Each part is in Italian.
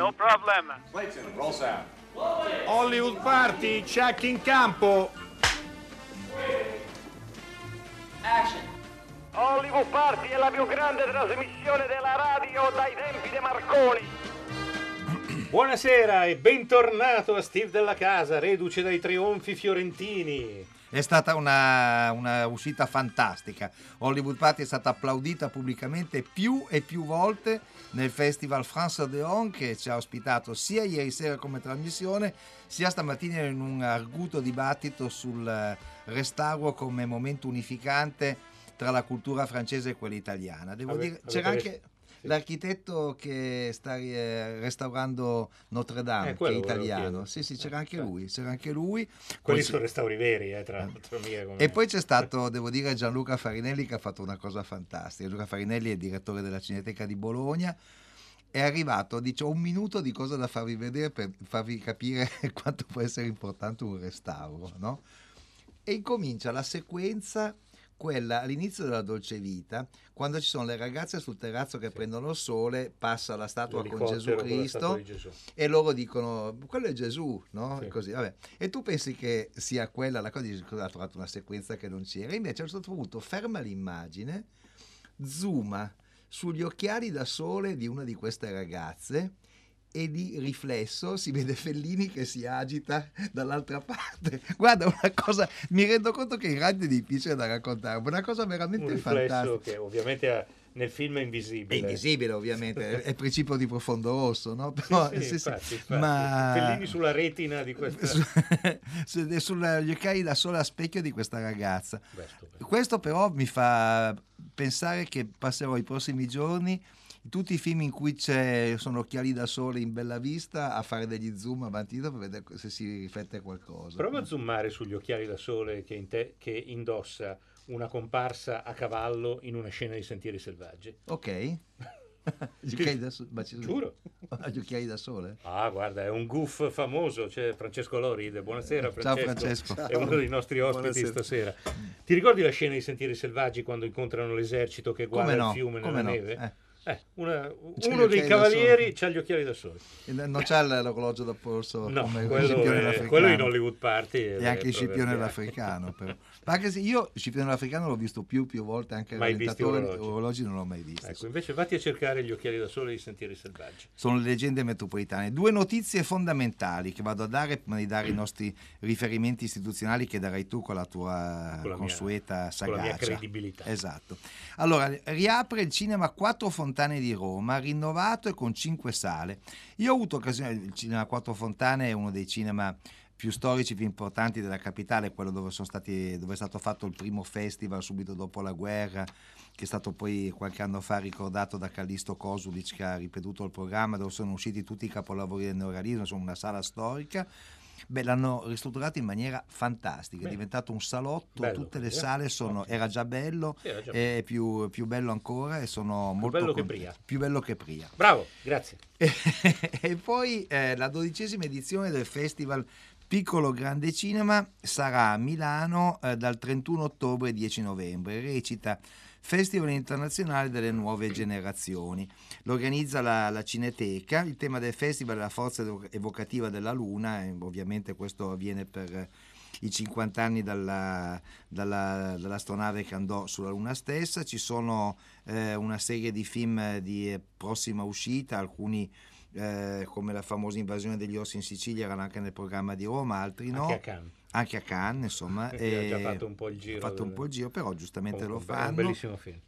No problem. Clayton, roll sound. Hollywood Party, check in campo. Action. Hollywood Party è la più grande trasmissione della radio dai tempi di Marconi. Buonasera e bentornato a Steve della Casa, reduce dai trionfi fiorentini. È stata una, una uscita fantastica. Hollywood Party è stata applaudita pubblicamente più e più volte nel Festival France Odeon che ci ha ospitato sia ieri sera come trasmissione sia stamattina in un arguto dibattito sul restauro come momento unificante tra la cultura francese e quella italiana. Devo Ave- dire, c'era avete- anche l'architetto che sta eh, restaurando Notre Dame, Eh, che è italiano. Sì, sì, c'era Eh, anche cioè. lui, c'era anche lui. Quelli Poi sono restauri veri, eh, tra l'altro. mica come- e poi c'è stato, devo dire, Gianluca Farinelli che ha fatto una cosa fantastica. Gianluca Farinelli è direttore della Cineteca di Bologna. È arrivato, dice, ho un minuto di cosa da farvi vedere per farvi capire quanto può essere importante un restauro, no? E incomincia la sequenza, quella all'inizio della Dolce Vita, quando ci sono le ragazze sul terrazzo che prendono il sole, passa la statua con Gesù con Cristo di Gesù. e loro dicono quello è Gesù, no? Sì. E Così, vabbè. E tu pensi che sia quella la cosa, dici cosa ha trovato una sequenza che non c'era, invece a un certo punto ferma l'immagine, zooma sugli occhiali da sole di una di queste ragazze e di riflesso si vede Fellini che si agita dall'altra parte. Guarda, una cosa, mi rendo conto che in radio è difficile da raccontare, ma una cosa veramente Un fantastica. che ovviamente ha- nel film è È invisibile. invisibile ovviamente, è il principio di profondo rosso, no? Però, Sì, sì, sì, infatti, infatti. ma... Fellini sulla retina di questa... su- su- sugli occhiali da sole a specchio di questa ragazza. Stupendo. Questo però mi fa pensare che passerò i prossimi giorni tutti i film in cui c'è, sono occhiali da sole in bella vista a fare degli zoom avanti per vedere se si riflette qualcosa. Prova a zoomare sugli occhiali da sole che, in te- che indossa una comparsa a cavallo in una scena di Sentieri Selvaggi. Ok. Gli occhiali da sole, ma ci sono- Giuro. Gli occhiali da sole? Ah, guarda, è un goof famoso, c'è Francesco Loride. Buonasera Ciao, Francesco. Francesco. È uno dei nostri ospiti stasera. Ti ricordi la scena di Sentieri Selvaggi quando incontrano l'esercito che guarda Come no? il fiume Come nella no? neve? Eh. Eh, una- uno dei cavalieri ha gli occhiali da sole. Non c'è l'orologio da polso No, come quello, scipione è, quello in Hollywood Party. E anche il scipione l'africano. Però. Ma Anche se io il scipione l'africano l'ho visto più più volte, anche Mai orologi. orologi non l'ho mai visto. Ecco, invece vatti a cercare gli occhiali da sole di Sentieri Selvaggi. Sono le leggende metropolitane. Due notizie fondamentali che vado a dare prima di dare i nostri riferimenti istituzionali che darai tu con la tua Con la mia- consueta con la mia sagacia. credibilità. Esatto. Allora, riapre il cinema Quattro Fontane di Roma, rinnovato e con cinque sale. Io ho avuto occasione, il cinema Quattro Fontane è uno dei cinema più storici, più importanti della capitale, quello dove, stati, dove è stato fatto il primo festival subito dopo la guerra, che è stato poi qualche anno fa ricordato da Callisto Kosulic che ha ripetuto il programma, dove sono usciti tutti i capolavori del neorealismo, sono una sala storica. Beh, l'hanno ristrutturato in maniera fantastica, è Beh. diventato un salotto, Bello, tutte le eh? sale sono, era già bello, Sì, era già è più, più bello ancora e sono molto bello che contento. Pria. Più bello che Pria. Bravo, grazie. e poi eh, la dodicesima edizione del festival Piccolo Grande Cinema sarà a Milano eh, dal 31 ottobre al 10 novembre. Recita Festival internazionale delle nuove generazioni. Lo organizza la, la Cineteca. Il tema del festival è la forza evo- evocativa della Luna. ovviamente questo avviene per i 50 anni dalla, dalla- dall'astronave che andò sulla Luna stessa. Ci sono eh, una serie di film di eh, prossima uscita, alcuni eh, come la famosa invasione degli orsi in Sicilia erano anche nel programma di Roma, altri no. Anche a Cannes. Anche a Cannes, insomma. Che ha già e- fatto un po' il giro ha fatto un po' il giro, però giustamente lo Un be- un fanno. bellissimo film.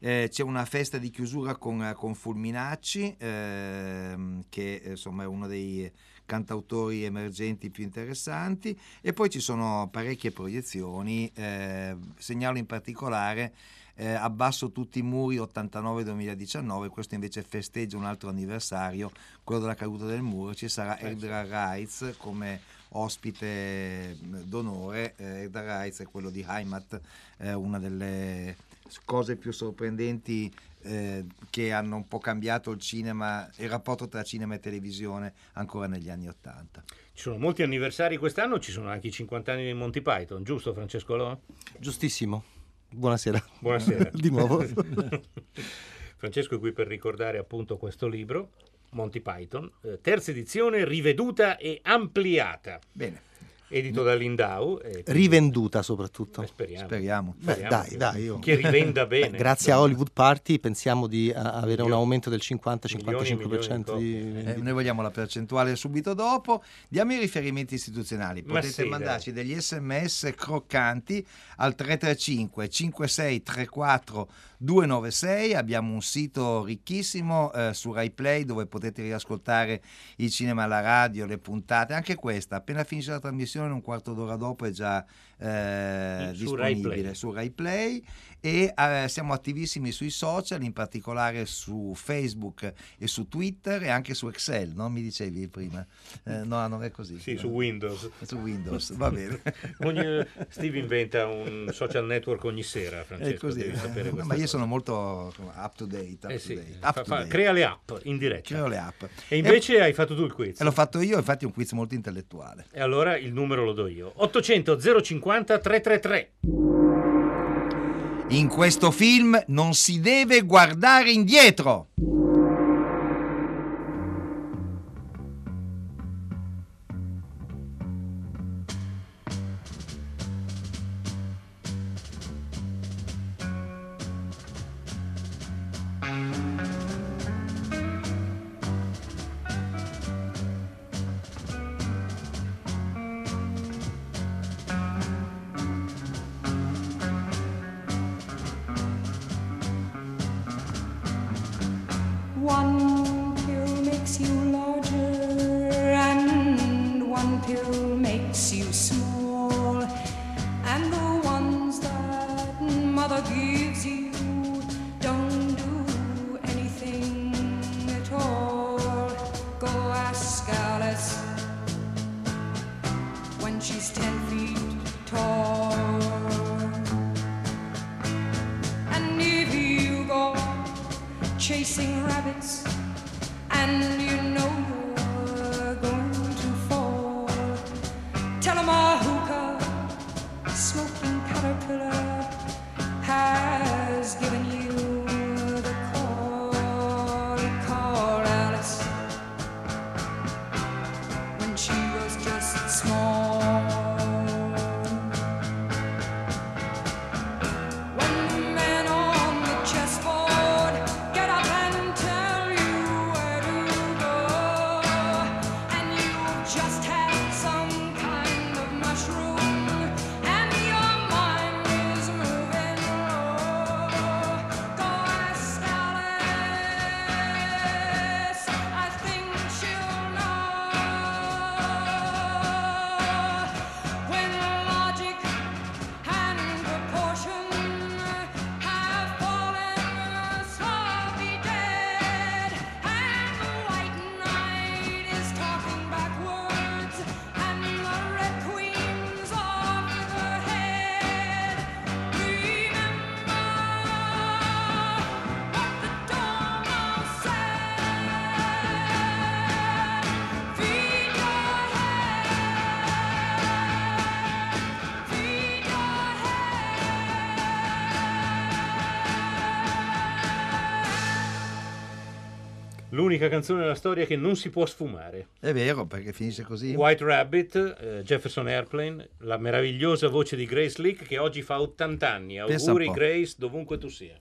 Eh, c'è una festa di chiusura con, con Fulminacci, ehm, che insomma è uno dei cantautori emergenti più interessanti, e poi ci sono parecchie proiezioni. eh, segnalo in particolare eh, Abbasso tutti i muri 89-2019, questo invece festeggia un altro anniversario, quello della caduta del muro. Ci sarà. Edgar Reitz come ospite d'onore. Eh, Edgar Reitz è quello di Heimat, eh, una delle cose più sorprendenti eh, che hanno un po' cambiato il cinema, il rapporto tra cinema e televisione ancora negli anni Ottanta. Ci sono molti anniversari quest'anno, ci sono anche i 50 anni di Monty Python, giusto Francesco Lo? Giustissimo. Buonasera. Buonasera. Di nuovo. Francesco è qui per ricordare appunto questo libro Monty Python, eh, terza edizione riveduta e ampliata, Bene, edito da Lindau. e quindi- Rivenduta soprattutto. eh, speriamo. speriamo. Beh, Speriamo dai, che- dai, io- Che rivenda bene. Beh, grazie a Hollywood Party pensiamo di a- avere un aumento del milioni e 50-55% di Eh, noi vogliamo la percentuale subito dopo. Diamo i riferimenti istituzionali. Ma Potete dai. mandarci degli sms croccanti al 335 56 34 296. Abbiamo un sito ricchissimo eh, su RaiPlay dove potete riascoltare il cinema alla radio, le puntate. Anche questa, appena finisce la trasmissione, un quarto d'ora dopo è già eh, Su disponibile RaiPlay. su RaiPlay. E eh, siamo attivissimi sui social, in particolare su Facebook e su Twitter e anche su Excel, no? Mi dicevi prima. Eh, no, non è così. Sì, su Windows. Su Windows, va bene. Ogni- Steve inventa un social network ogni sera, Francesco. È così. ma io cose. sono molto up to date. Up Eh to sì, date, fa- up to date. crea le app in diretta. Creo le app. E invece hai fatto tu il quiz. E l'ho fatto io, infatti è un quiz molto intellettuale. E allora il numero lo do io. 800 050 333. In questo film non si deve guardare indietro. L'unica canzone della storia che non si può sfumare. È vero, perché finisce così. White Rabbit, eh, Jefferson Airplane, la meravigliosa voce di Grace Lick che oggi fa 80 anni. Pensa Auguri. Grace, dovunque tu sia.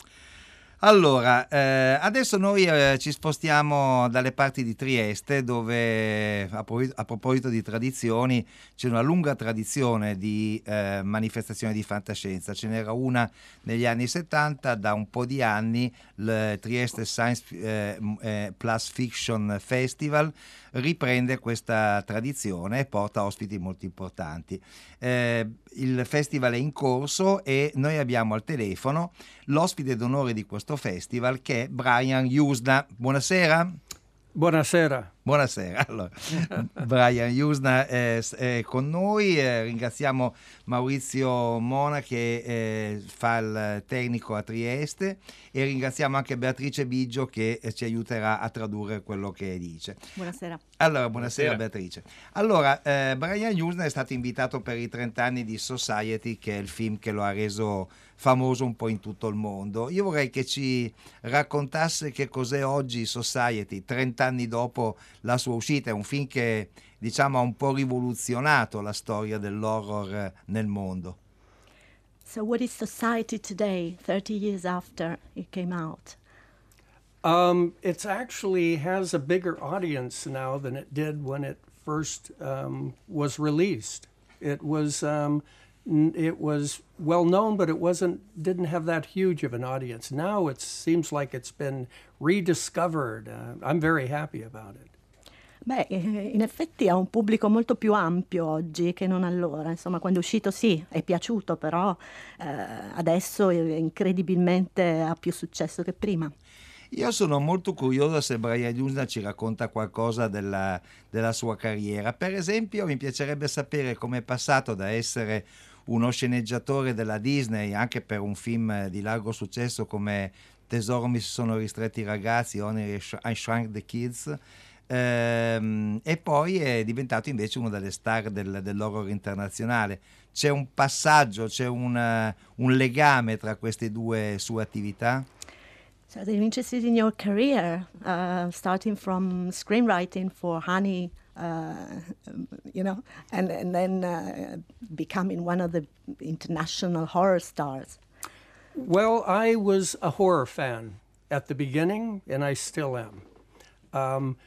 Allora, eh, adesso noi eh, ci spostiamo dalle parti di Trieste dove a, pro- a proposito di tradizioni c'è una lunga tradizione di eh, manifestazioni di fantascienza. Ce n'era una negli anni 70, da un po' di anni il Trieste Science eh, eh, Plus Fiction Festival riprende questa tradizione e porta ospiti molto importanti. Eh, il festival è in corso e noi abbiamo al telefono l'ospite d'onore di questo festival che è Brian Usna. Buonasera. Buonasera. Buonasera. Allora, Brian Usna è, è con noi, eh, ringraziamo Maurizio Mona che eh, fa il tecnico a Trieste e ringraziamo anche Beatrice Biggio che eh, ci aiuterà a tradurre quello che dice. Buonasera. Allora, buonasera, Buonasera. Beatrice. Allora, eh, Brian Usna è stato invitato per i 30 anni di Society, che è il film che lo ha reso famoso un po' in tutto il mondo. Io vorrei che ci raccontasse che cos'è oggi Society, 30 anni dopo la sua uscita. È un film che diciamo ha un po' rivoluzionato la storia dell'horror eh, nel mondo. So, what is society today, 30 years after it came out? Um, it's actually has a bigger audience now than it did when it first um, was released. It was um, n- it was well known, but it wasn't didn't have that huge of an audience. Now it seems like it's been rediscovered. Uh, I'm very happy about it. Beh, eh, in effetti ha un pubblico molto più ampio oggi che non allora. Insomma, quando è uscito sì, è piaciuto, però eh, adesso incredibilmente ha più successo che prima. Io sono molto curioso se Brian Usna ci racconta qualcosa della, della sua carriera. Per esempio, mi piacerebbe sapere come è passato da essere uno sceneggiatore della Disney, anche per un film di largo successo come Tesoro mi sono ristretti i ragazzi, Honor I Shrunk the Kids, ehm, e poi è diventato invece una delle star del, dell'horror internazionale. C'è un passaggio, c'è un, un legame tra queste due sue attività? So they're interested in your career, uh, starting from screenwriting for Honey, uh, you know, and, and then uh, becoming one of the international horror stars. Well, I was a horror fan at the beginning, and I still am. Um,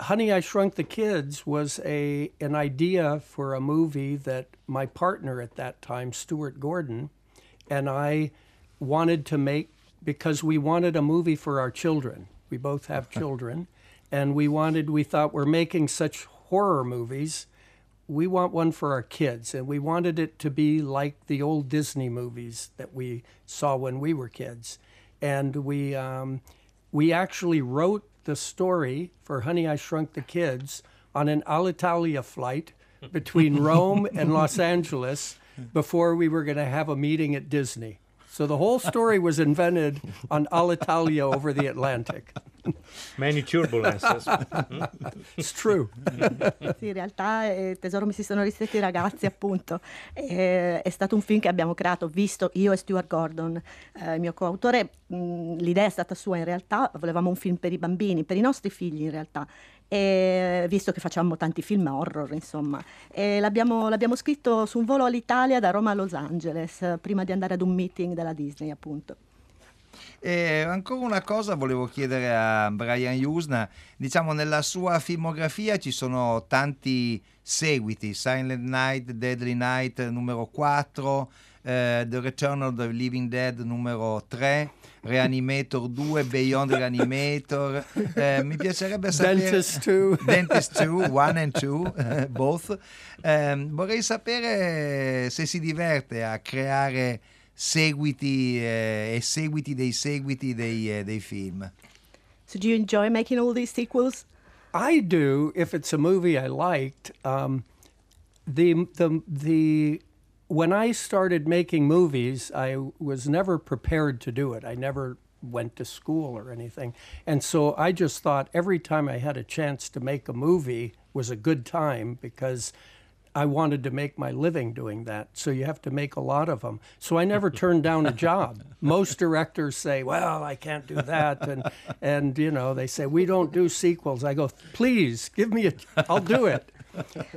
Honey, I Shrunk the Kids was a an idea for a movie that my partner at that time, Stuart Gordon, and I wanted to make because we wanted a movie for our children. We both have children, and we wanted we thought we're making such horror movies. We want one for our kids, and we wanted it to be like the old Disney movies that we saw when we were kids. And we um, we actually wrote the story for Honey I Shrunk the Kids on an Alitalia flight between Rome and Los Angeles before we were going to have a meeting at Disney. So the whole story was invented on Alitalia over the Atlantic. Many turbulences. It's true. Sì, in realtà eh, Tesoro mi si sono ristretti i ragazzi, appunto. Eh, è stato un film che abbiamo creato, visto io e Stuart Gordon, eh, il mio coautore. mh, l'idea è stata sua in realtà, volevamo un film per i bambini, per i nostri figli in realtà. E visto che facciamo tanti film horror, insomma, e l'abbiamo, l'abbiamo scritto su un volo all'Italia da Roma a Los Angeles, prima di andare ad un meeting della Disney, appunto. E ancora una cosa volevo chiedere a Brian Usna, diciamo nella sua filmografia ci sono tanti seguiti, Silent Night, Deadly Night numero 4, eh, The Return of the Living Dead numero 3, Reanimator 2, Beyond Reanimator, eh, mi piacerebbe sapere... Dentist 2. Dentist 2, 1 and 2, both. Eh, vorrei sapere se si diverte a creare seguiti eh, e seguiti dei seguiti dei, eh, dei film. So do you enjoy making all these sequels? I do if it's a movie I liked. Um, the the the when I started making movies, I was never prepared to do it. I never went to school or anything, and so I just thought every time I had a chance to make a movie was a good time because. I wanted to make my living doing that. So you have to make a lot of them. So I never turned down a job. Most directors say, "Well, I can't do that." And and you know, they say, "We don't do sequels." I go, "Please, give me a I'll do it."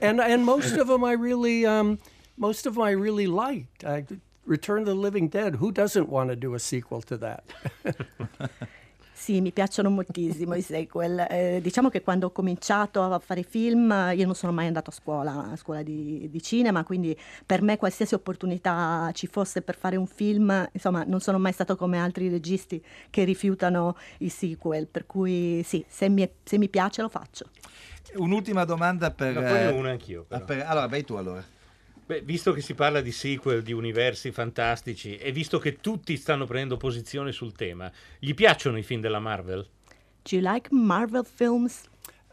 And and most of them I really um, most of them I really liked. I, Return of the Living Dead, who doesn't want to do a sequel to that? Sì, mi piacciono moltissimo i sequel. Eh, diciamo che quando ho cominciato a fare film, io non sono mai andato a scuola, a scuola di, di cinema, quindi per me qualsiasi opportunità ci fosse per fare un film, insomma, non sono mai stato come altri registi che rifiutano i sequel, per cui sì, se mi, se mi piace lo faccio. Un'ultima domanda per... Ma poi ne ho eh, una anch'io, per- allora, vai tu allora. Beh, visto che si parla di sequel, di universi fantastici, e visto che tutti stanno prendendo posizione sul tema, gli piacciono i film della Marvel? Do you like Marvel films?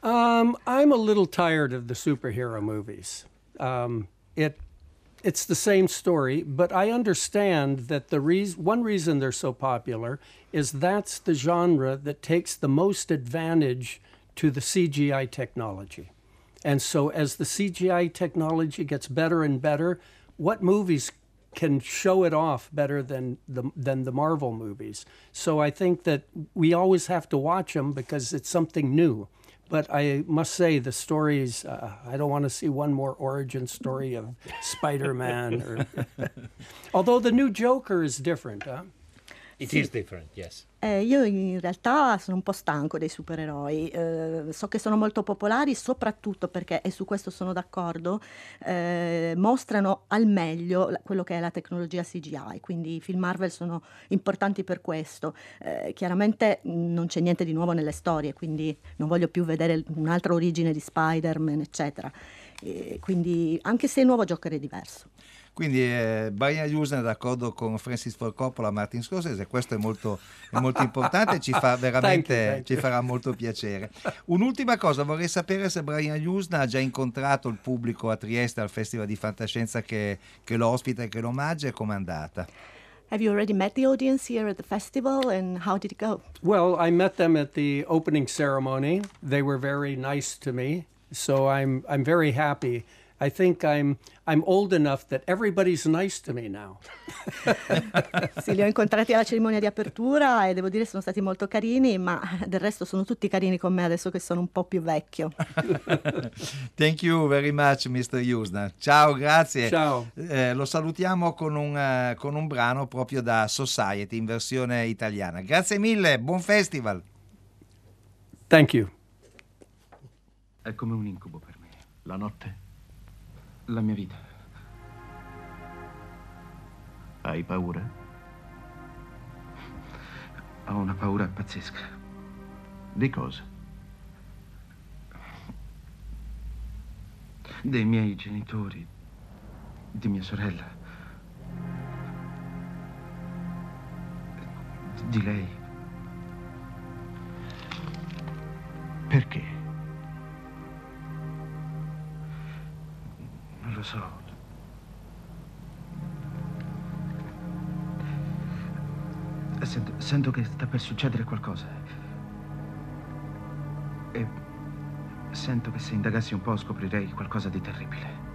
Um, I'm a little tired of the superhero movies. Um, it it's the same story, but I understand that the reason one reason they're so popular is that's the genre that takes the most advantage to the CGI technology. And so as the CGI technology gets better and better, what movies can show it off better than the than the Marvel movies. So I think that we always have to watch them because it's something new. But I must say the stories. Uh, I don't want to see one more origin story of Spider-Man. Or although the new Joker is different, huh? It is different, yes. Eh, io in realtà sono un po' stanco dei supereroi, eh, so che sono molto popolari soprattutto perché, e su questo sono d'accordo, eh, mostrano al meglio quello che è la tecnologia CGI, quindi i film Marvel sono importanti per questo. Eh, chiaramente non c'è niente di nuovo nelle storie, quindi non voglio più vedere un'altra origine di Spider-Man, eccetera. E quindi anche se il nuovo Joker è diverso. Quindi eh, Brian Houston è d'accordo con Francis Ford Coppola, Martin Scorsese, questo è molto, è molto importante e ci, fa veramente, Thank you, thank ci farà molto piacere. Un'ultima cosa, vorrei sapere se Brian Houston ha già incontrato il pubblico a Trieste al Festival di Fantascienza che, che lo ospita e che lo omaggia e com'è andata. Have you already met the audience here at the festival and how did it go? Well, I met them at the opening ceremony. They were very nice to me, so I'm I'm very happy. I think I'm I'm old enough that everybody's nice to me now. Sì, li ho incontrati alla cerimonia di apertura e devo dire sono stati molto carini, ma del resto sono tutti carini con me adesso che sono un po' più vecchio. Thank you very much, Mr. Houston. Ciao, grazie. Ciao. Eh, lo salutiamo con un, eh, con un brano proprio da Society in versione italiana. Grazie mille, buon festival. Thank you. È come un incubo per me. La notte. La mia vita. Hai paura? Ho una paura pazzesca. Di cosa? Dei miei genitori. Di mia sorella. Di lei. Perché? Lo so. Sento, sento che sta per succedere qualcosa. E sento che se indagassi un po' scoprirei qualcosa di terribile.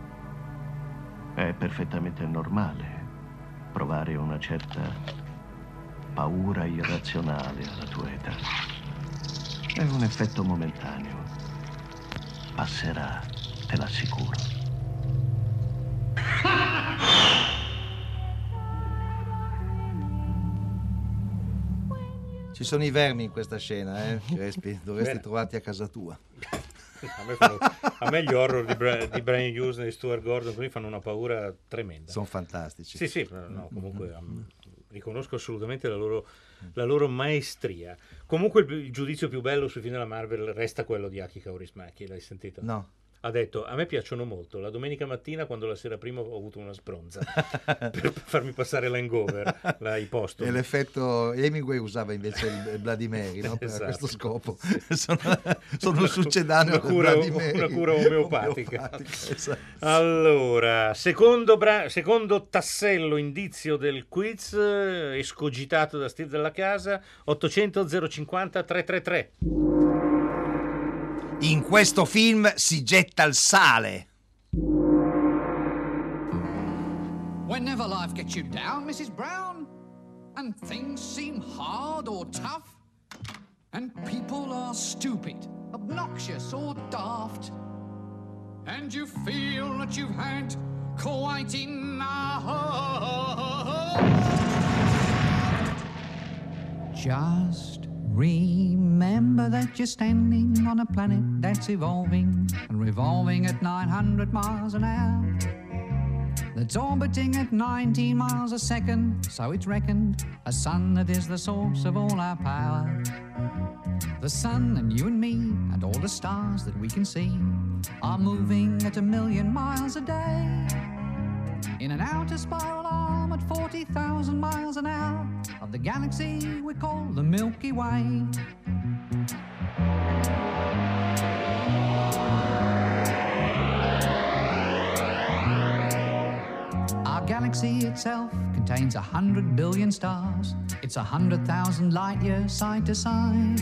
È perfettamente normale provare una certa paura irrazionale alla tua età. È un effetto momentaneo. Passerà, te l'assicuro. Ci sono i vermi in questa scena, eh, Crespi, dovresti Bene. trovarti a casa tua. A me, fanno- a me gli horror di, Bra- di Brian Houston e di Stuart Gordon così fanno una paura tremenda. Sono fantastici. Sì, sì, no, no, comunque um, riconosco assolutamente la loro, la loro maestria. Comunque il, il giudizio più bello sui film della Marvel resta quello di Aki Kaurismäki, l'hai sentito? No. Ha detto, a me piacciono molto, la domenica mattina quando la sera prima ho avuto una sbronza per farmi passare l'hangover, la, i postumi. E l'effetto Hemingway usava invece il Mary no? per Esatto. questo scopo. sono, sono un succedaneo una cura, una cura omeopatica. Omeopatica, esatto. Allora, secondo, bra- secondo tassello indizio del quiz, escogitato da Steve della Casa, 800 050 333. In questo film si getta il sale. Whenever life gets you down, Mrs. Brown, and things seem hard or tough, and people are stupid, obnoxious, or daft, and you feel that you've had quite enough, just remember that you're standing on a planet that's evolving and revolving at 900 miles an hour that's orbiting at 19 miles a second, so it's reckoned a sun that is the source of all our power. The sun and you and me and all the stars that we can see are moving at a million miles a day in an outer spiral arm at 40,000 miles an hour of the galaxy we call the Milky Way. Our galaxy itself contains a hundred billion stars. It's a hundred thousand light years side to side.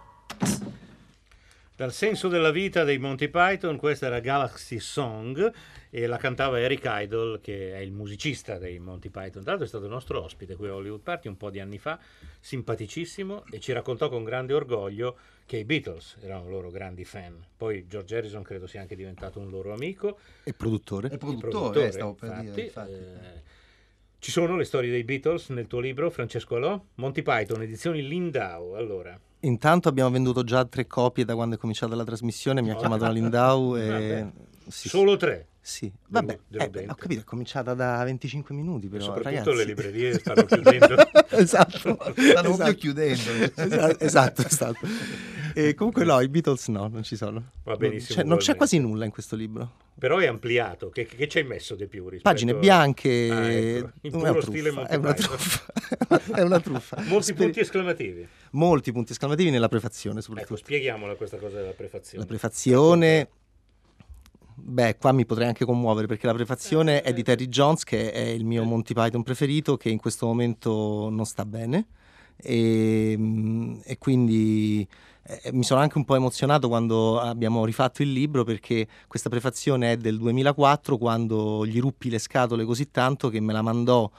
Dal senso della vita dei Monty Python, questa era Galaxy Song e la cantava Eric Idle, che è il musicista dei Monty Python. Tra l'altro è stato nostro ospite qui a Hollywood Party un po' di anni fa, simpaticissimo, e ci raccontò con grande orgoglio che i Beatles erano loro grandi fan. Poi George Harrison credo sia anche diventato un loro amico. E produttore. E Il produttore, eh, stavo per dire, infatti. eh, ci sono le storie dei Beatles nel tuo libro, Francesco Alò? Monty Python, edizioni Lindau, allora. Intanto abbiamo venduto già tre copie da quando è cominciata la trasmissione, mi ha Oh. chiamato la Lindau e... Sì, Solo tre? Sì, vabbè, eh, ho capito, è cominciata da 25 minuti però, soprattutto ragazzi. le librerie stanno chiudendo. esatto. Stanno esatto. chiudendo. Esatto, esatto, esatto. E comunque no, i Beatles no, non ci sono. Va benissimo, Cioè, non c'è quasi nulla in questo libro. Però è ampliato, che, che ci hai messo di più rispetto Pagine bianche, Ah, ecco. in una puro truffa, stile Monty è una truffa. è una truffa. Molti Speri- punti esclamativi. Molti punti esclamativi nella prefazione Ecco, soprattutto. spieghiamola questa cosa della prefazione. La prefazione... Beh, qua mi potrei anche commuovere perché la prefazione è di Terry Jones, che è il mio Monty Python preferito, che in questo momento non sta bene. E, mm, e quindi eh, mi sono anche un po' emozionato quando abbiamo rifatto il libro perché questa prefazione è del 2004, quando gli ruppi le scatole così tanto che me la mandò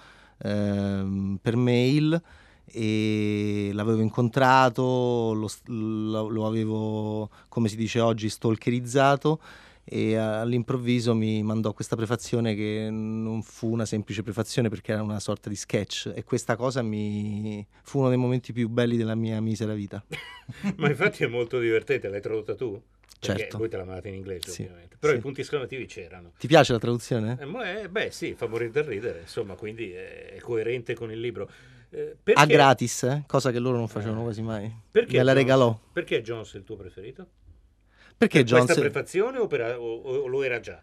ehm, per mail e l'avevo incontrato, lo, lo- lo avevo, come si dice oggi, stalkerizzato e all'improvviso mi mandò questa prefazione che non fu una semplice prefazione perché era una sorta di sketch e questa cosa mi fu uno dei momenti più belli della mia misera vita. Ma infatti è molto divertente, l'hai tradotta tu? Perché Certo. Voi te la mandate in inglese, Sì, ovviamente. Però sì. i punti esclamativi c'erano. Ti piace la traduzione? Eh, beh, sì, fa morire da ridere, insomma, quindi è coerente con il libro. Eh, perché, A gratis, eh? cosa che loro non facevano quasi mai. Perché Me la regalò. Perché Jones è il tuo preferito? Perché Per Jones... questa prefazione o, per- o- o lo era già?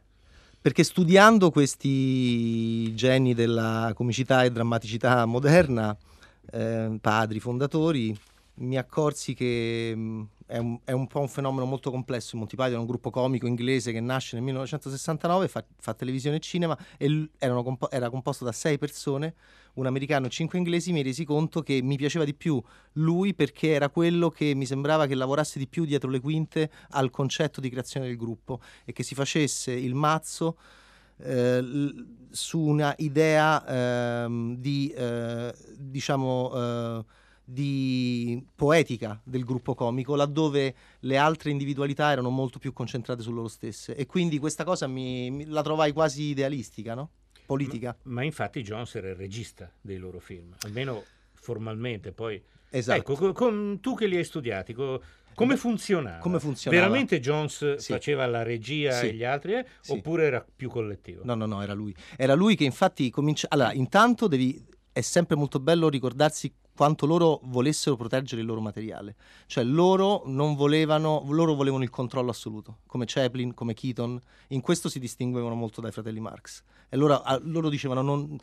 Perché studiando questi geni della comicità e drammaticità moderna, eh, padri, fondatori, mi accorsi che mh, è un, è un po' un fenomeno molto complesso. Monty Python è un gruppo comico inglese che nasce nel 1969, fa, fa televisione e cinema e l- erano compo- era composto da sei persone, un americano e cinque inglesi. Mi resi conto che mi piaceva di più lui perché era quello che mi sembrava che lavorasse di più dietro le quinte al concetto di creazione del gruppo e che si facesse il mazzo eh, su una idea ehm, di eh, diciamo eh, di poetica del gruppo comico laddove le altre individualità erano molto più concentrate su loro stesse e quindi questa cosa mi, mi- la trovai quasi idealistica no? Politica Ma infatti Jones era il regista dei loro film, almeno formalmente. Poi, Esatto. ecco, co- con- tu che li hai studiati, co- come funzionava? Come funzionava? Veramente Jones Sì. faceva la regia Sì. e gli altri, eh? Sì. oppure era più collettivo? No, no, no, era lui. Era lui che infatti comincia... Allora, intanto devi... è sempre molto bello ricordarsi quanto loro volessero proteggere il loro materiale. Cioè loro non volevano, loro volevano il controllo assoluto, come Chaplin, come Keaton. In questo si distinguevano molto dai fratelli Marx. E loro, a- loro dicevano non...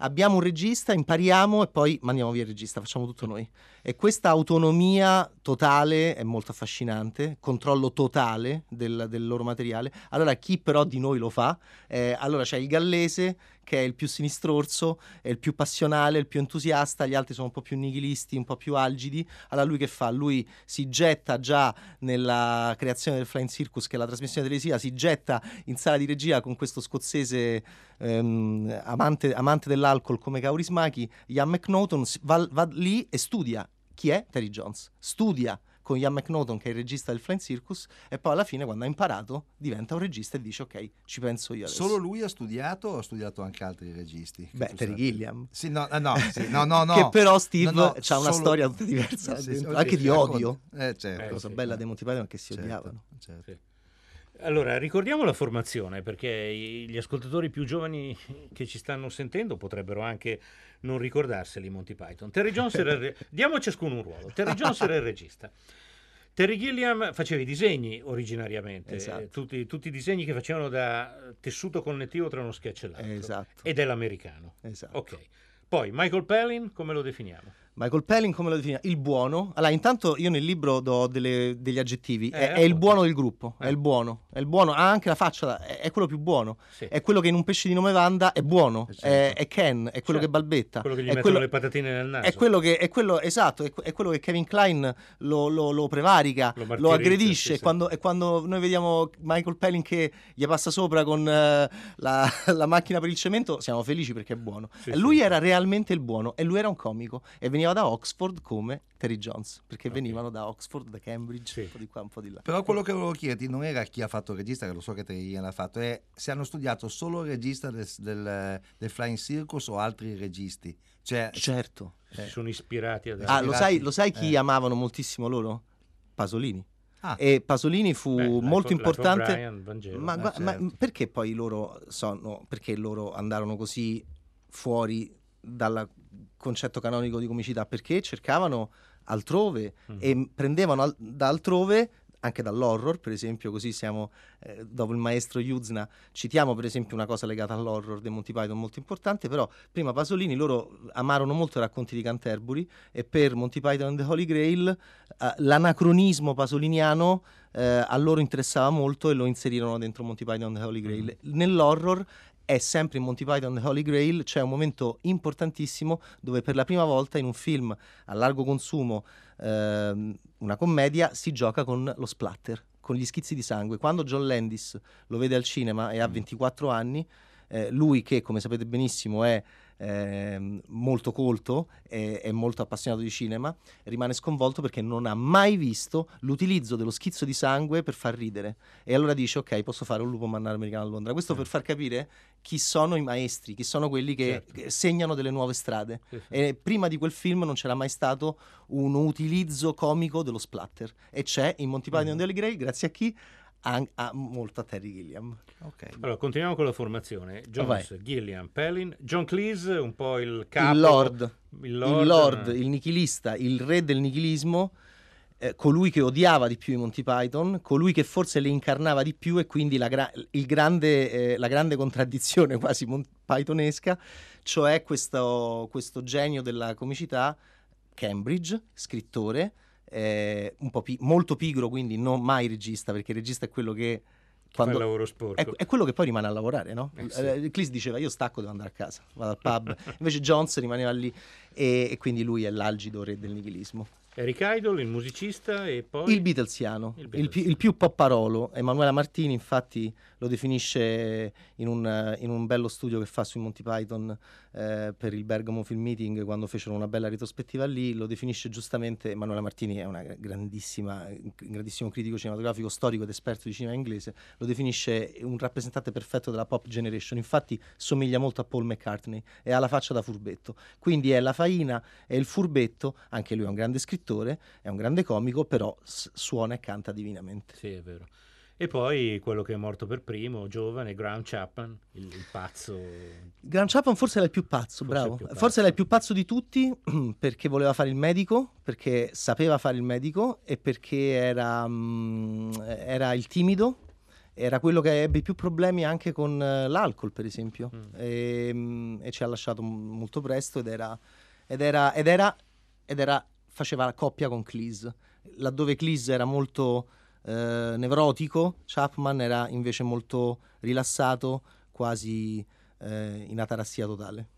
Abbiamo un regista, impariamo e poi mandiamo via il regista, facciamo tutto noi. E questa autonomia totale è molto affascinante, controllo totale del, del loro materiale. Allora, chi però di noi lo fa? Eh, allora c'è il gallese che è il più sinistrorso, è il più passionale, il più entusiasta, gli altri sono un po' più nichilisti, un po' più algidi. Allora lui che fa? Lui si getta già nella creazione del Flying Circus, che è la trasmissione televisiva, si getta in sala di regia con questo scozzese ehm, amante, amante dell'alcol come Kaurismäki, Ian McNaughton, va, va lì e studia. Chi è? Terry Jones. Studia con Ian McNaughton che è il regista del Flying Circus e poi alla fine quando ha imparato diventa un regista e dice ok ci penso io adesso. Solo lui ha studiato o ha studiato anche altri registi? Beh, Terry? Gilliam. Sì, no, eh, no, sì, no, no, no. che però Steve No, no, ha una solo- storia tutta diversa Sì, sì, anche di odio Eh, certo. la cosa sì, bella eh. dei Monty Python è che si Certo, odiavano certo. Allora, ricordiamo la formazione perché gli ascoltatori più giovani che ci stanno sentendo potrebbero anche non ricordarseli Monty Python. Terry Jones era il re- diamo a ciascuno un ruolo. Terry Jones era il regista. Terry Gilliam faceva i disegni originariamente, Esatto. eh, tutti, tutti i disegni che facevano da tessuto connettivo tra uno sketch e l'altro. Esatto. Ed è l'americano. Esatto. Ok. Poi Michael Palin, come lo definiamo? Michael Pelling come lo definiamo? Il buono. Allora, intanto io nel libro do delle- degli aggettivi. Eh, è, è il buono del gruppo, è Eh. il buono. È il buono, ha anche la faccia, è, è quello più buono. Sì. È quello che in un pesce di nome Vanda è buono, certo. è, è Ken, è quello Certo. che balbetta. Quello che gli è mettono quello- le patatine nel naso. È quello che, è quello, esatto, è, è quello che Kevin Klein lo, lo- lo prevarica, Lo lo, aggredisce. sì, e sì. Quando, e quando noi vediamo Michael Pelling che gli passa sopra con eh, la, la macchina per il cemento, siamo felici perché è buono. Lui era realmente il buono e lui era un comico e veniva da Oxford come Terry Jones, perché venivano da Oxford, da Cambridge, Sì. un po' di qua, un po' di là. Però quello che volevo chiederti non era chi ha fatto il regista, che lo so che Terry l'ha fatto, è se hanno studiato solo il regista del, del- del Flying Circus o altri registi. Cioè, Certo. Si sono ispirati ad Ah, lo sai, lo sai chi Eh. amavano moltissimo loro? Pasolini. Ah. E Pasolini fu Beh, molto importante. Brian, Vangelo. Ma, Eh, gua- ma certo. perché poi loro sono perché loro andarono così fuori dal concetto canonico di comicità? Perché cercavano altrove Mm. e prendevano al- da altrove anche dall'horror, per esempio, così siamo eh, dopo il maestro Yuzna, citiamo per esempio una cosa legata all'horror dei Monty Python molto importante, però prima Pasolini loro amarono molto i racconti di Canterbury e per Monty Python and the Holy Grail eh, l'anacronismo pasoliniano eh, a loro interessava molto e lo inserirono dentro Monty Python and the Holy Grail. Nell'horror è sempre in Monty Python the Holy Grail c'è un momento importantissimo dove per la prima volta in un film a largo consumo ehm, una commedia si gioca con lo splatter con gli schizzi di sangue. Quando John Landis lo vede al cinema e ha 24 anni eh, lui che come sapete benissimo è ehm, molto colto e è molto appassionato di cinema rimane sconvolto perché non ha mai visto l'utilizzo dello schizzo di sangue per far ridere e allora dice ok posso fare un lupo mannaro americano a Londra questo per far capire chi sono i maestri chi sono quelli che, Certo. segnano delle nuove strade Sì, sì. e prima di quel film non c'era mai stato un utilizzo comico dello splatter e c'è in Monty Python the Holy Grail grazie a chi? A, a- molto a Terry Gilliam ok. Allora, continuiamo con la formazione. Jones, Gilliam, Palin, John Cleese, un po' il capo... il Lord, il il Lord, Lord, eh, il nichilista, il re del nichilismo, eh, colui che odiava di più i Monty Python, colui che forse le incarnava di più e quindi la, gra- il grande, eh, la grande contraddizione quasi mon- pythonesca, cioè questo, questo genio della comicità, Cambridge, scrittore, eh, un po' pi- molto pigro, quindi non mai regista, perché il regista è quello che... fa il Quando, lavoro sporco. è, è quello che poi rimane a lavorare, no? Eh, sì. Eh, Cleese diceva io stacco, devo andare a casa, vado al pub. Invece Jones rimaneva lì e, e quindi lui è l'algido re del nichilismo. Eric Idle, il musicista e poi... Il Beatlesiano, Il il, Beatles. più, il più popparolo. Emanuela Martini infatti lo definisce in un, in un bello studio che fa sui Monty Python eh, per il Bergamo Film Meeting quando fecero una bella retrospettiva lì, lo definisce giustamente, Emanuela Martini è una grandissima, un grandissimo critico cinematografico, storico ed esperto di cinema inglese, lo definisce un rappresentante perfetto della pop generation, infatti somiglia molto a Paul McCartney. E ha la faccia da furbetto, quindi è la faina, è il furbetto, anche lui è un grande scrittore, è un grande comico, però suona e canta divinamente. Sì, è vero. E poi quello che è morto per primo, giovane, Graham Chapman, il, il pazzo... Graham Chapman forse era il più pazzo, Forse bravo. più pazzo. Forse era il più pazzo di tutti perché voleva fare il medico, perché sapeva fare il medico e perché era, mm, era il timido. Era quello che ebbe più problemi anche con eh, l'alcol, per esempio, Mm. e, mm, e ci ha lasciato molto presto ed era, ed era, ed era, ed era faceva la coppia con Cleese. Laddove Cleese era molto eh, nevrotico, Chapman era invece molto rilassato, quasi eh, in atarassia totale.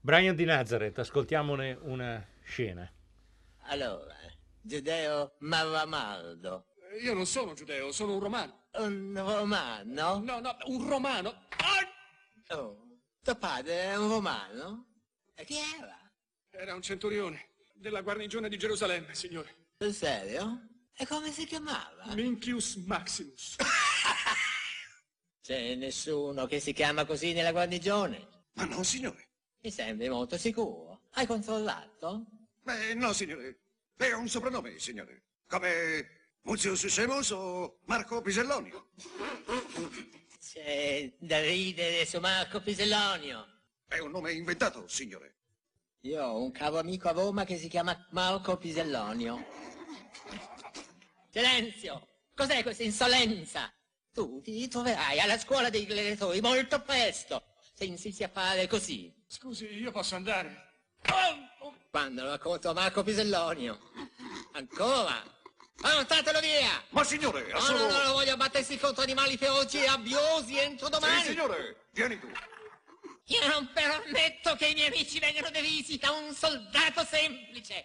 Brian di Nazareth, ascoltiamone una scena. Allora, Giudeo Mavamaldo. Io non sono giudeo, sono un romano. Un romano? No, no, un romano. Oh, tuo padre è un romano? E chi era? Era un centurione della guarnigione di Gerusalemme, signore. Sul serio? E come si chiamava? Minchius Maximus. C'è nessuno che si chiama così nella guarnigione? Ma no, signore. Mi sembri molto sicuro. Hai controllato? Beh, no, signore. È un soprannome, signore. Come Muzius Semus o Marco Pisellonio. C'è da ridere su Marco Pisellonio. È un nome inventato, signore. Io ho un caro amico a Roma che si chiama Marco Pisellonio. Silenzio! Cos'è questa insolenza? Tu ti troverai alla scuola dei gladiatori molto presto se insisti a fare così. Scusi, io posso andare. Quando lo racconto a Marco Pisellonio. Ancora? Portatelo via! Ma signore, No, no, no, non voglio battersi contro animali feroci e abbiosi entro domani. Sì, signore, vieni tu. Io non permetto che i miei amici vengano derisi da un soldato semplice.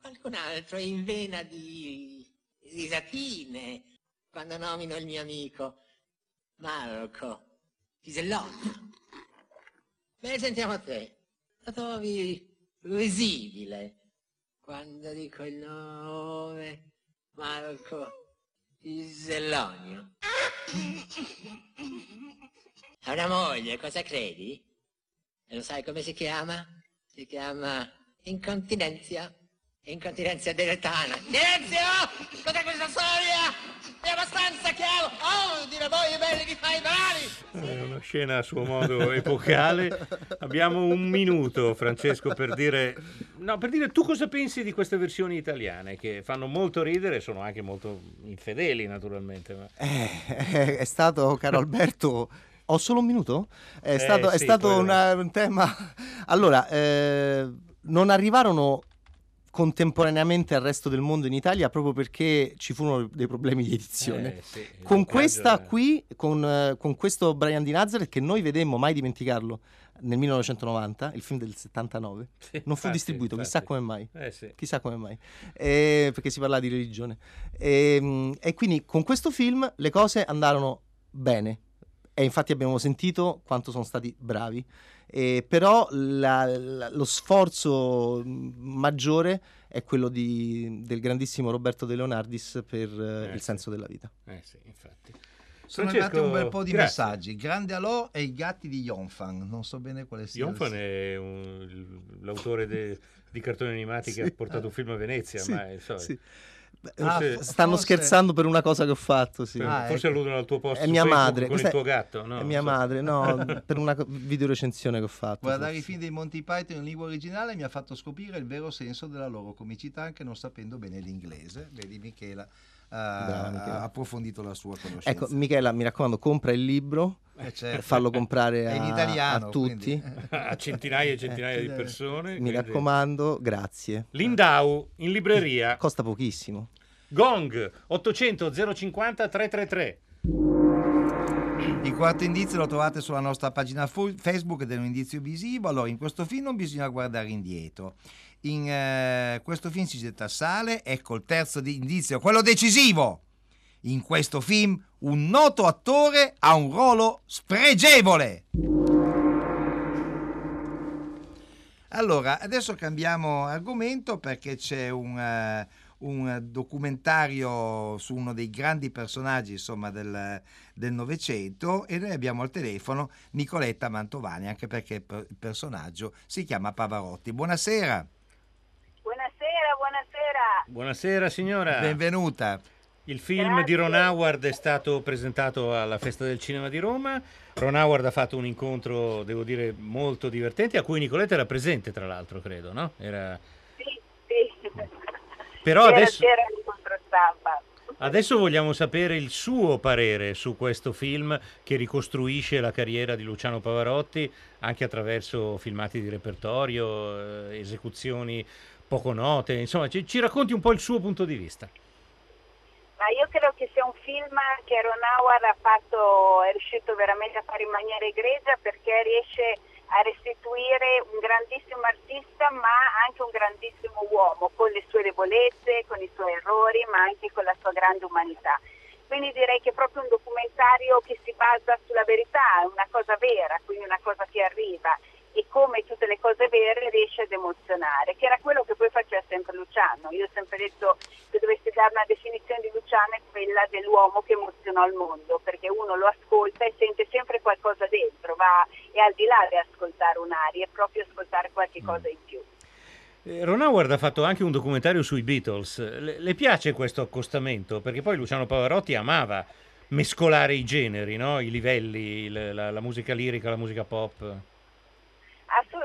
Qualcun altro è in vena di risatine quando nomino il mio amico Marco Pisellonio. Beh, sentiamo te. Lo trovi risibile quando dico il nome Marco Pisellonio. Ha una moglie, cosa credi? E lo sai come si chiama? Si chiama incontinenzia. Incontinenzia deletana. Silenzio! Cos'è questa storia? È abbastanza chiaro! Oh, dire voi belli di fai bravi! È una scena a suo modo epocale. Abbiamo un minuto, Francesco, per dire, no, per dire tu cosa pensi di queste versioni italiane che fanno molto ridere e sono anche molto infedeli, naturalmente. Ma... Eh, è stato, caro Alberto, ho solo un minuto? È Eh, stato, è sì, stato poi- una- un tema... Allora, eh, non arrivarono contemporaneamente al resto del mondo in Italia proprio perché ci furono dei problemi di edizione. Eh, sì, con questa è- qui, con, eh, con questo Brian di Nazareth che noi vedemmo, mai dimenticarlo, nel 1990, il film del 79, non fu infatti, distribuito, chissà infatti. come mai. Eh, sì. Chissà come mai. Eh, perché si parlava di religione. Ehm, E, quindi con questo film le cose andarono bene. E infatti abbiamo sentito quanto sono stati bravi. Eh, però la- la- lo sforzo mh, maggiore è quello di- del grandissimo Roberto De Leonardis per eh, Eh, il sì. senso della vita. Eh sì, infatti. Sono Francesco, arrivati un bel po' di grazie. messaggi. Grande Alò e i gatti di Yonfan. Non so bene quale sia. sito. è un- l'autore de- di cartoni animati che Sì. ha portato un film a Venezia, Sì, ma è il solito. sì. Forse- f- stanno forse- scherzando per una cosa che ho fatto. Sì. Ah, forse ecco. alludono al tuo post È mia madre. con questa il tuo gatto, no? È mia so. madre, no, per una videorecensione che ho fatto. Guardare i forse. film dei Monty Python in lingua originale mi ha fatto scoprire il vero senso della loro comicità anche non sapendo bene l'inglese. Vedi Michela Brava, ha approfondito la sua conoscenza. Ecco, Michela, mi raccomando, compra il libro, Eh, certo. fallo comprare a, in italiano, a tutti. quindi. a centinaia e centinaia di Eh, persone. Mi quindi- raccomando, grazie. Lindau in libreria. Costa pochissimo. Gong 800 050 333. Il quarto indizio lo trovate sulla nostra pagina Facebook ed è un indizio visivo. Allora, in questo film non bisogna guardare indietro. In eh, questo film si getta sale. Ecco il terzo di- indizio, quello decisivo. In questo film un noto attore ha un ruolo spregevole. Allora, adesso cambiamo argomento perché c'è un, eh, un documentario su uno dei grandi personaggi insomma, del Novecento e noi abbiamo al telefono Nicoletta Mantovani, anche perché per- il personaggio si chiama Pavarotti. Buonasera, Buonasera, buonasera. Buonasera signora. benvenuta. Il film di Ron Howard è stato presentato alla Festa del Cinema di Roma. Ron Howard ha fatto un incontro, devo dire, molto divertente, a cui Nicoletta era presente, tra l'altro, credo, no? Era... Sì, sì. Però C'era- adesso, C'era l'incontro stampa. adesso vogliamo sapere il suo parere su questo film che ricostruisce la carriera di Luciano Pavarotti anche attraverso filmati di repertorio, eh, esecuzioni poco note, insomma, ci, ci racconti un po' il suo punto di vista. Ma io credo che sia un film che Ron Howard ha fatto, è riuscito veramente a fare in maniera egregia perché riesce a restituire un grandissimo artista ma anche un grandissimo uomo con le sue debolezze, con i suoi errori ma anche con la sua grande umanità. Quindi direi che è proprio un documentario che si basa sulla verità, una cosa vera, quindi una cosa che arriva e come tutte le cose vere riesce ad emozionare, che era quello che poi faceva sempre Luciano. Io ho sempre detto che dovessi dare una definizione di Luciano è quella dell'uomo che emozionò il mondo, perché uno lo ascolta e sente sempre qualcosa dentro, va è al di là di ascoltare un'aria, è proprio ascoltare qualche cosa in più. Eh, Ron Howard ha fatto anche un documentario sui Beatles. Le, le piace questo accostamento? Perché poi Luciano Pavarotti amava mescolare i generi, no? i livelli, il- la, la musica lirica, la musica pop.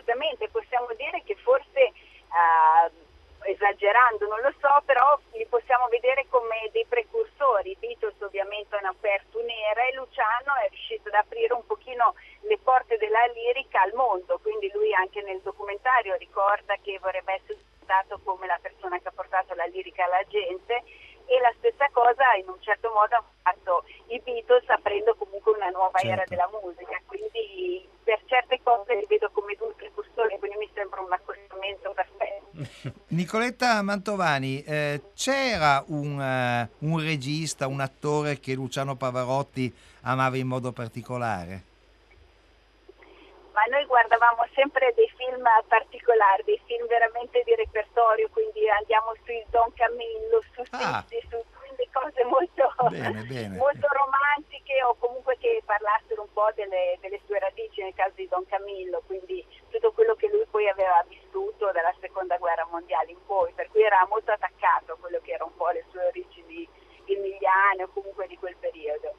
Assolutamente, possiamo dire che forse eh, esagerando, non lo so, però li possiamo vedere come dei precursori. Beatles ovviamente hanno aperto un'era e Luciano è riuscito ad aprire un pochino le porte della lirica al mondo, quindi lui anche nel documentario ricorda che vorrebbe essere stato come la persona che ha portato la lirica alla gente e la stessa cosa in un certo modo ha fatto i Beatles aprendo comunque una nuova era Certo. della musica, quindi per certe cose li vedo come due precursori, quindi mi sembra un accostamento perfetto. Nicoletta Mantovani, eh, c'era un, eh, un regista, un attore che Luciano Pavarotti amava in modo particolare? ma noi guardavamo sempre dei film particolari, dei film veramente di repertorio, quindi andiamo sui Don Camillo, su Ah. Sissi, su quindi cose molto, Bene, bene. molto romantiche o comunque che parlassero un po' delle, delle sue radici nel caso di Don Camillo, quindi tutto quello che lui poi aveva vissuto dalla seconda guerra mondiale in poi, per cui era molto attaccato a quello che era un po' le sue origini emiliane o comunque di quel periodo.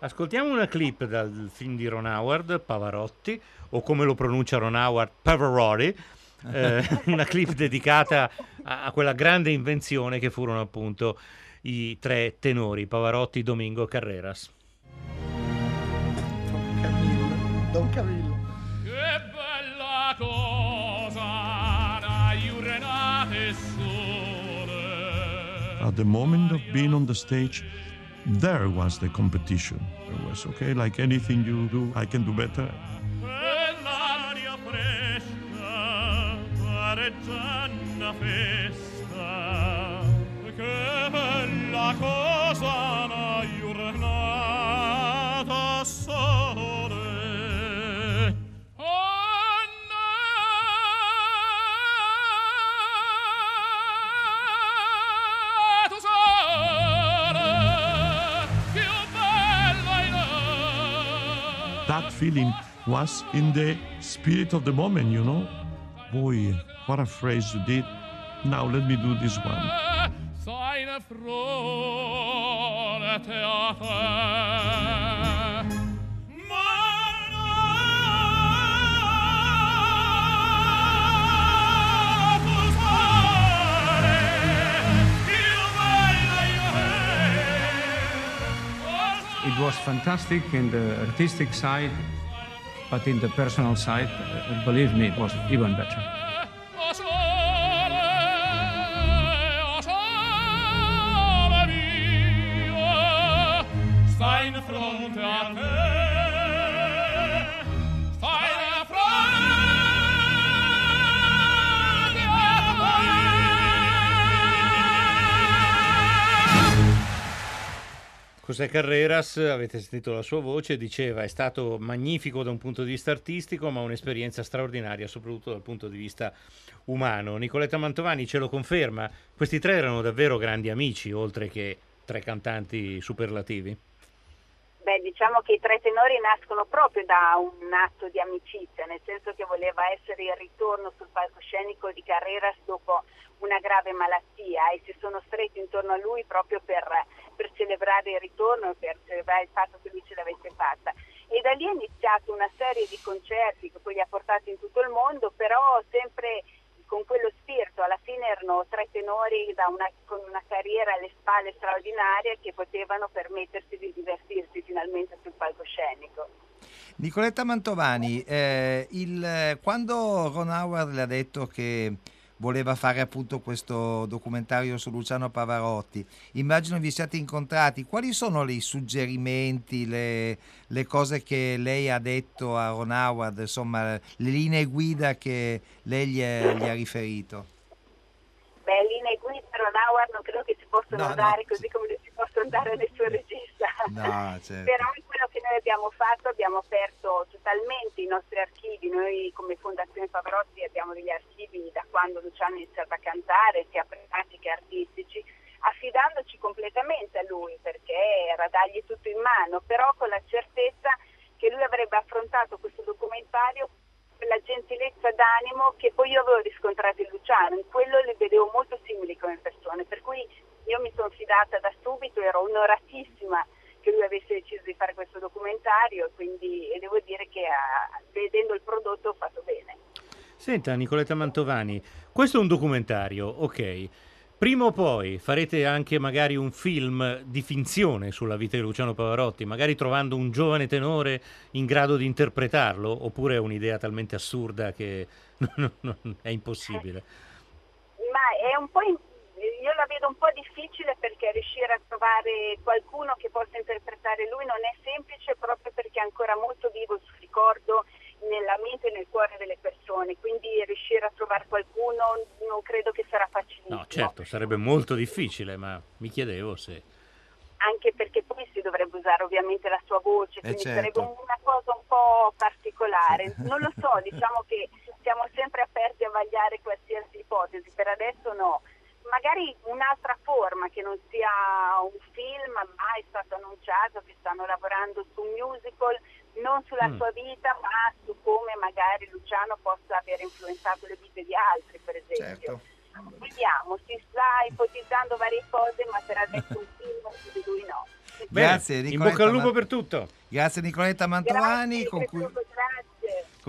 Ascoltiamo una clip dal film di Ron Howard, Pavarotti, o come lo pronuncia Ron Howard, Pavarotti, eh, una clip dedicata a, a quella grande invenzione che furono appunto i tre tenori, Pavarotti, Domingo, Carreras. Don Camillo. Che At the moment of being on the stage, there was the competition. There was, okay, like anything you do, I can do better. Festa. Che bella cosa feeling was in the spirit of the moment, you know? Boy, what a phrase you did. Now let me do this one. Seine Theater. Was fantastic in the artistic side, but in the personal side, uh, believe me, it was even better. José Carreras, avete sentito la sua voce, diceva è stato magnifico da un punto di vista artistico, ma un'esperienza straordinaria soprattutto dal punto di vista umano. Nicoletta Mantovani ce lo conferma, questi tre erano davvero grandi amici, oltre che tre cantanti superlativi. Beh, diciamo che i tre tenori nascono proprio da un atto di amicizia, nel senso che voleva essere il ritorno sul palcoscenico di Carreras dopo una grave malattia e si sono stretti intorno a lui proprio per, per celebrare il ritorno per celebrare il fatto che lui ce l'avesse fatta. E da lì è iniziata una serie di concerti che poi li ha portati in tutto il mondo, però sempre con quello spirito, alla fine erano tre tenori una- con una carriera alle spalle straordinaria che potevano permettersi di divertirsi finalmente sul palcoscenico. Nicoletta Mantovani, eh, il- quando Ron Howard le ha detto che voleva fare appunto questo documentario su Luciano Pavarotti. Immagino vi siate incontrati. Quali sono i suggerimenti, le, le cose che lei ha detto a Ron Howard, insomma, le linee guida che lei gli, è- gli ha riferito? Howard non credo che si possano No, no, dare così come le si possono dare a nessun regista. No, certo. Però quello che noi abbiamo fatto, abbiamo aperto totalmente i nostri archivi. Noi come Fondazione Pavarotti abbiamo degli archivi da quando Luciano ha iniziato a cantare, sia pratici che artistici, affidandoci completamente a lui perché era dargli tutto in mano, però con la certezza che lui avrebbe affrontato questo documentario con la gentilezza d'animo che poi io avevo riscontrato in Luciano, in quello li vedevo molto simili come persone, per cui io mi sono fidata da subito, ero onoratissima che lui avesse deciso di fare questo documentario quindi e devo dire che ah, vedendo il prodotto ho fatto bene. Senta, Nicoletta Mantovani, questo è un documentario, ok. Prima o poi farete anche magari un film di finzione sulla vita di Luciano Pavarotti, magari trovando un giovane tenore in grado di interpretarlo, oppure è un'idea talmente assurda che non- non- è impossibile? Ma è un po' in- io la vedo un po' difficile perché riuscire a trovare qualcuno che possa interpretare lui non è semplice proprio perché è ancora molto vivo il suo ricordo nella mente e nel cuore delle persone, quindi riuscire a trovare qualcuno non credo che sarà facilissimo. No, certo, sarebbe molto difficile, ma mi chiedevo se... anche perché poi si dovrebbe usare ovviamente la sua voce, quindi certo. sarebbe una cosa un po' particolare. Non lo so, diciamo che siamo sempre aperti a vagliare qualsiasi ipotesi, per adesso no. Magari un'altra forma che non sia un film, ma è stato annunciato che stanno lavorando su un musical, non sulla Mm. sua vita, ma su come magari Luciano possa aver influenzato le vite di altri, per esempio. Vediamo, si sta ipotizzando varie cose, ma per adesso un film su di lui no. Bene, Grazie, in Nicoletta bocca al lupo per tutto. Grazie Nicoletta Mantovani, con cui Grazie.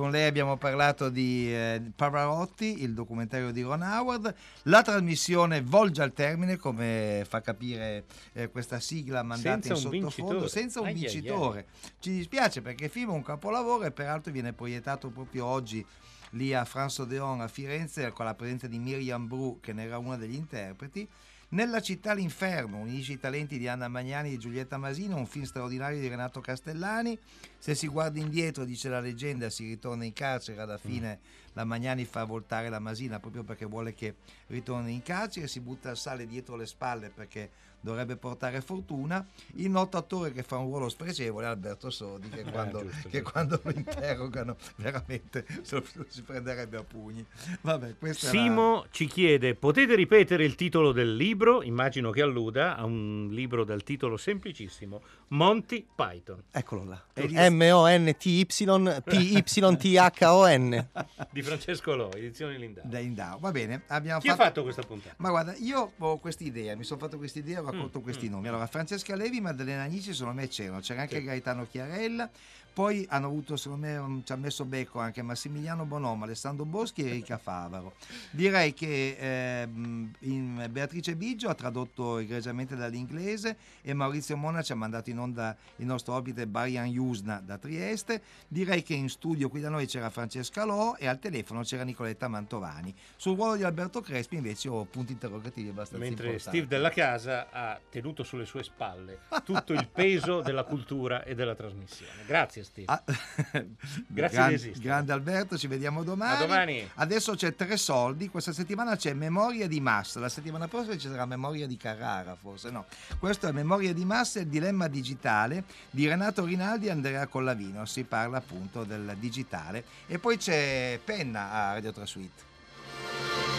Con lei abbiamo parlato di eh, Pavarotti, il documentario di Ron Howard. La trasmissione volge al termine, come fa capire eh, questa sigla mandata Senza in sottofondo, senza un Ai, ai, ai. vincitore. Ci dispiace perché il film è un capolavoro e peraltro viene proiettato proprio oggi lì a France Odeon a Firenze con la presenza di Miriam Bru che ne era una degli interpreti. Nella città l'inferno, unisce i talenti di Anna Magnani e Giulietta Masino, un film straordinario di Renato Castellani. Se si guarda indietro, dice la leggenda, si ritorna in carcere, alla fine la Magnani fa voltare la Masina proprio perché vuole che ritorni in carcere, si butta il sale dietro le spalle perché dovrebbe portare fortuna. Il noto attore che fa un ruolo spregevole è Alberto Sodi, che quando, Eh, giusto, che giusto. quando lo interrogano veramente lo- si prenderebbe a pugni. Vabbè, Simo ci chiede, potete ripetere il titolo del libro? Immagino che alluda a un libro dal titolo semplicissimo, Monty Python. Eccolo là. Di- M-O-N-T-Y-P-Y-T-H-O-N. Di Francesco Lo, edizioni Lindau. Da Indao. Va bene, abbiamo Chi ha fatto questa puntata? Ma guarda, io ho questa idea, mi sono fatto questa raccolto Mm, questi mm. nomi. Allora, Francesca Levi, Maddalena Anici, secondo me c'erano, c'era anche Sì. Gaetano Chiarella, poi hanno avuto, secondo me, ci ha messo becco anche Massimiliano Bonomo, Alessandro Boschi e Erika Favaro. Direi che in- Beatrice Biggio ha tradotto egregiamente dall'inglese e Maurizio Mona ci ha mandato in onda il nostro ospite Barian Jusna da Trieste. Direi che in studio qui da noi c'era Francesca Lo e al telefono c'era Nicoletta Mantovani. Sul ruolo di Alberto Crespi invece ho punti interrogativi abbastanza Mentre importanti. Steve Della Casa ha tenuto sulle sue spalle tutto il peso della cultura e della trasmissione. Grazie Steve. Ah, Grazie Gran- di esistere. Grande Alberto, ci vediamo domani. A domani. Adesso c'è Tre Soldi, questa settimana c'è Memoria di Massa, la settimana prossima ci sarà Memoria di Carrara, forse no. Questo è Memoria di Massa e il dilemma digitale di Renato Rinaldi e Andrea Collavino, si parla appunto del digitale. E poi c'è Penna a Radio Trasuite.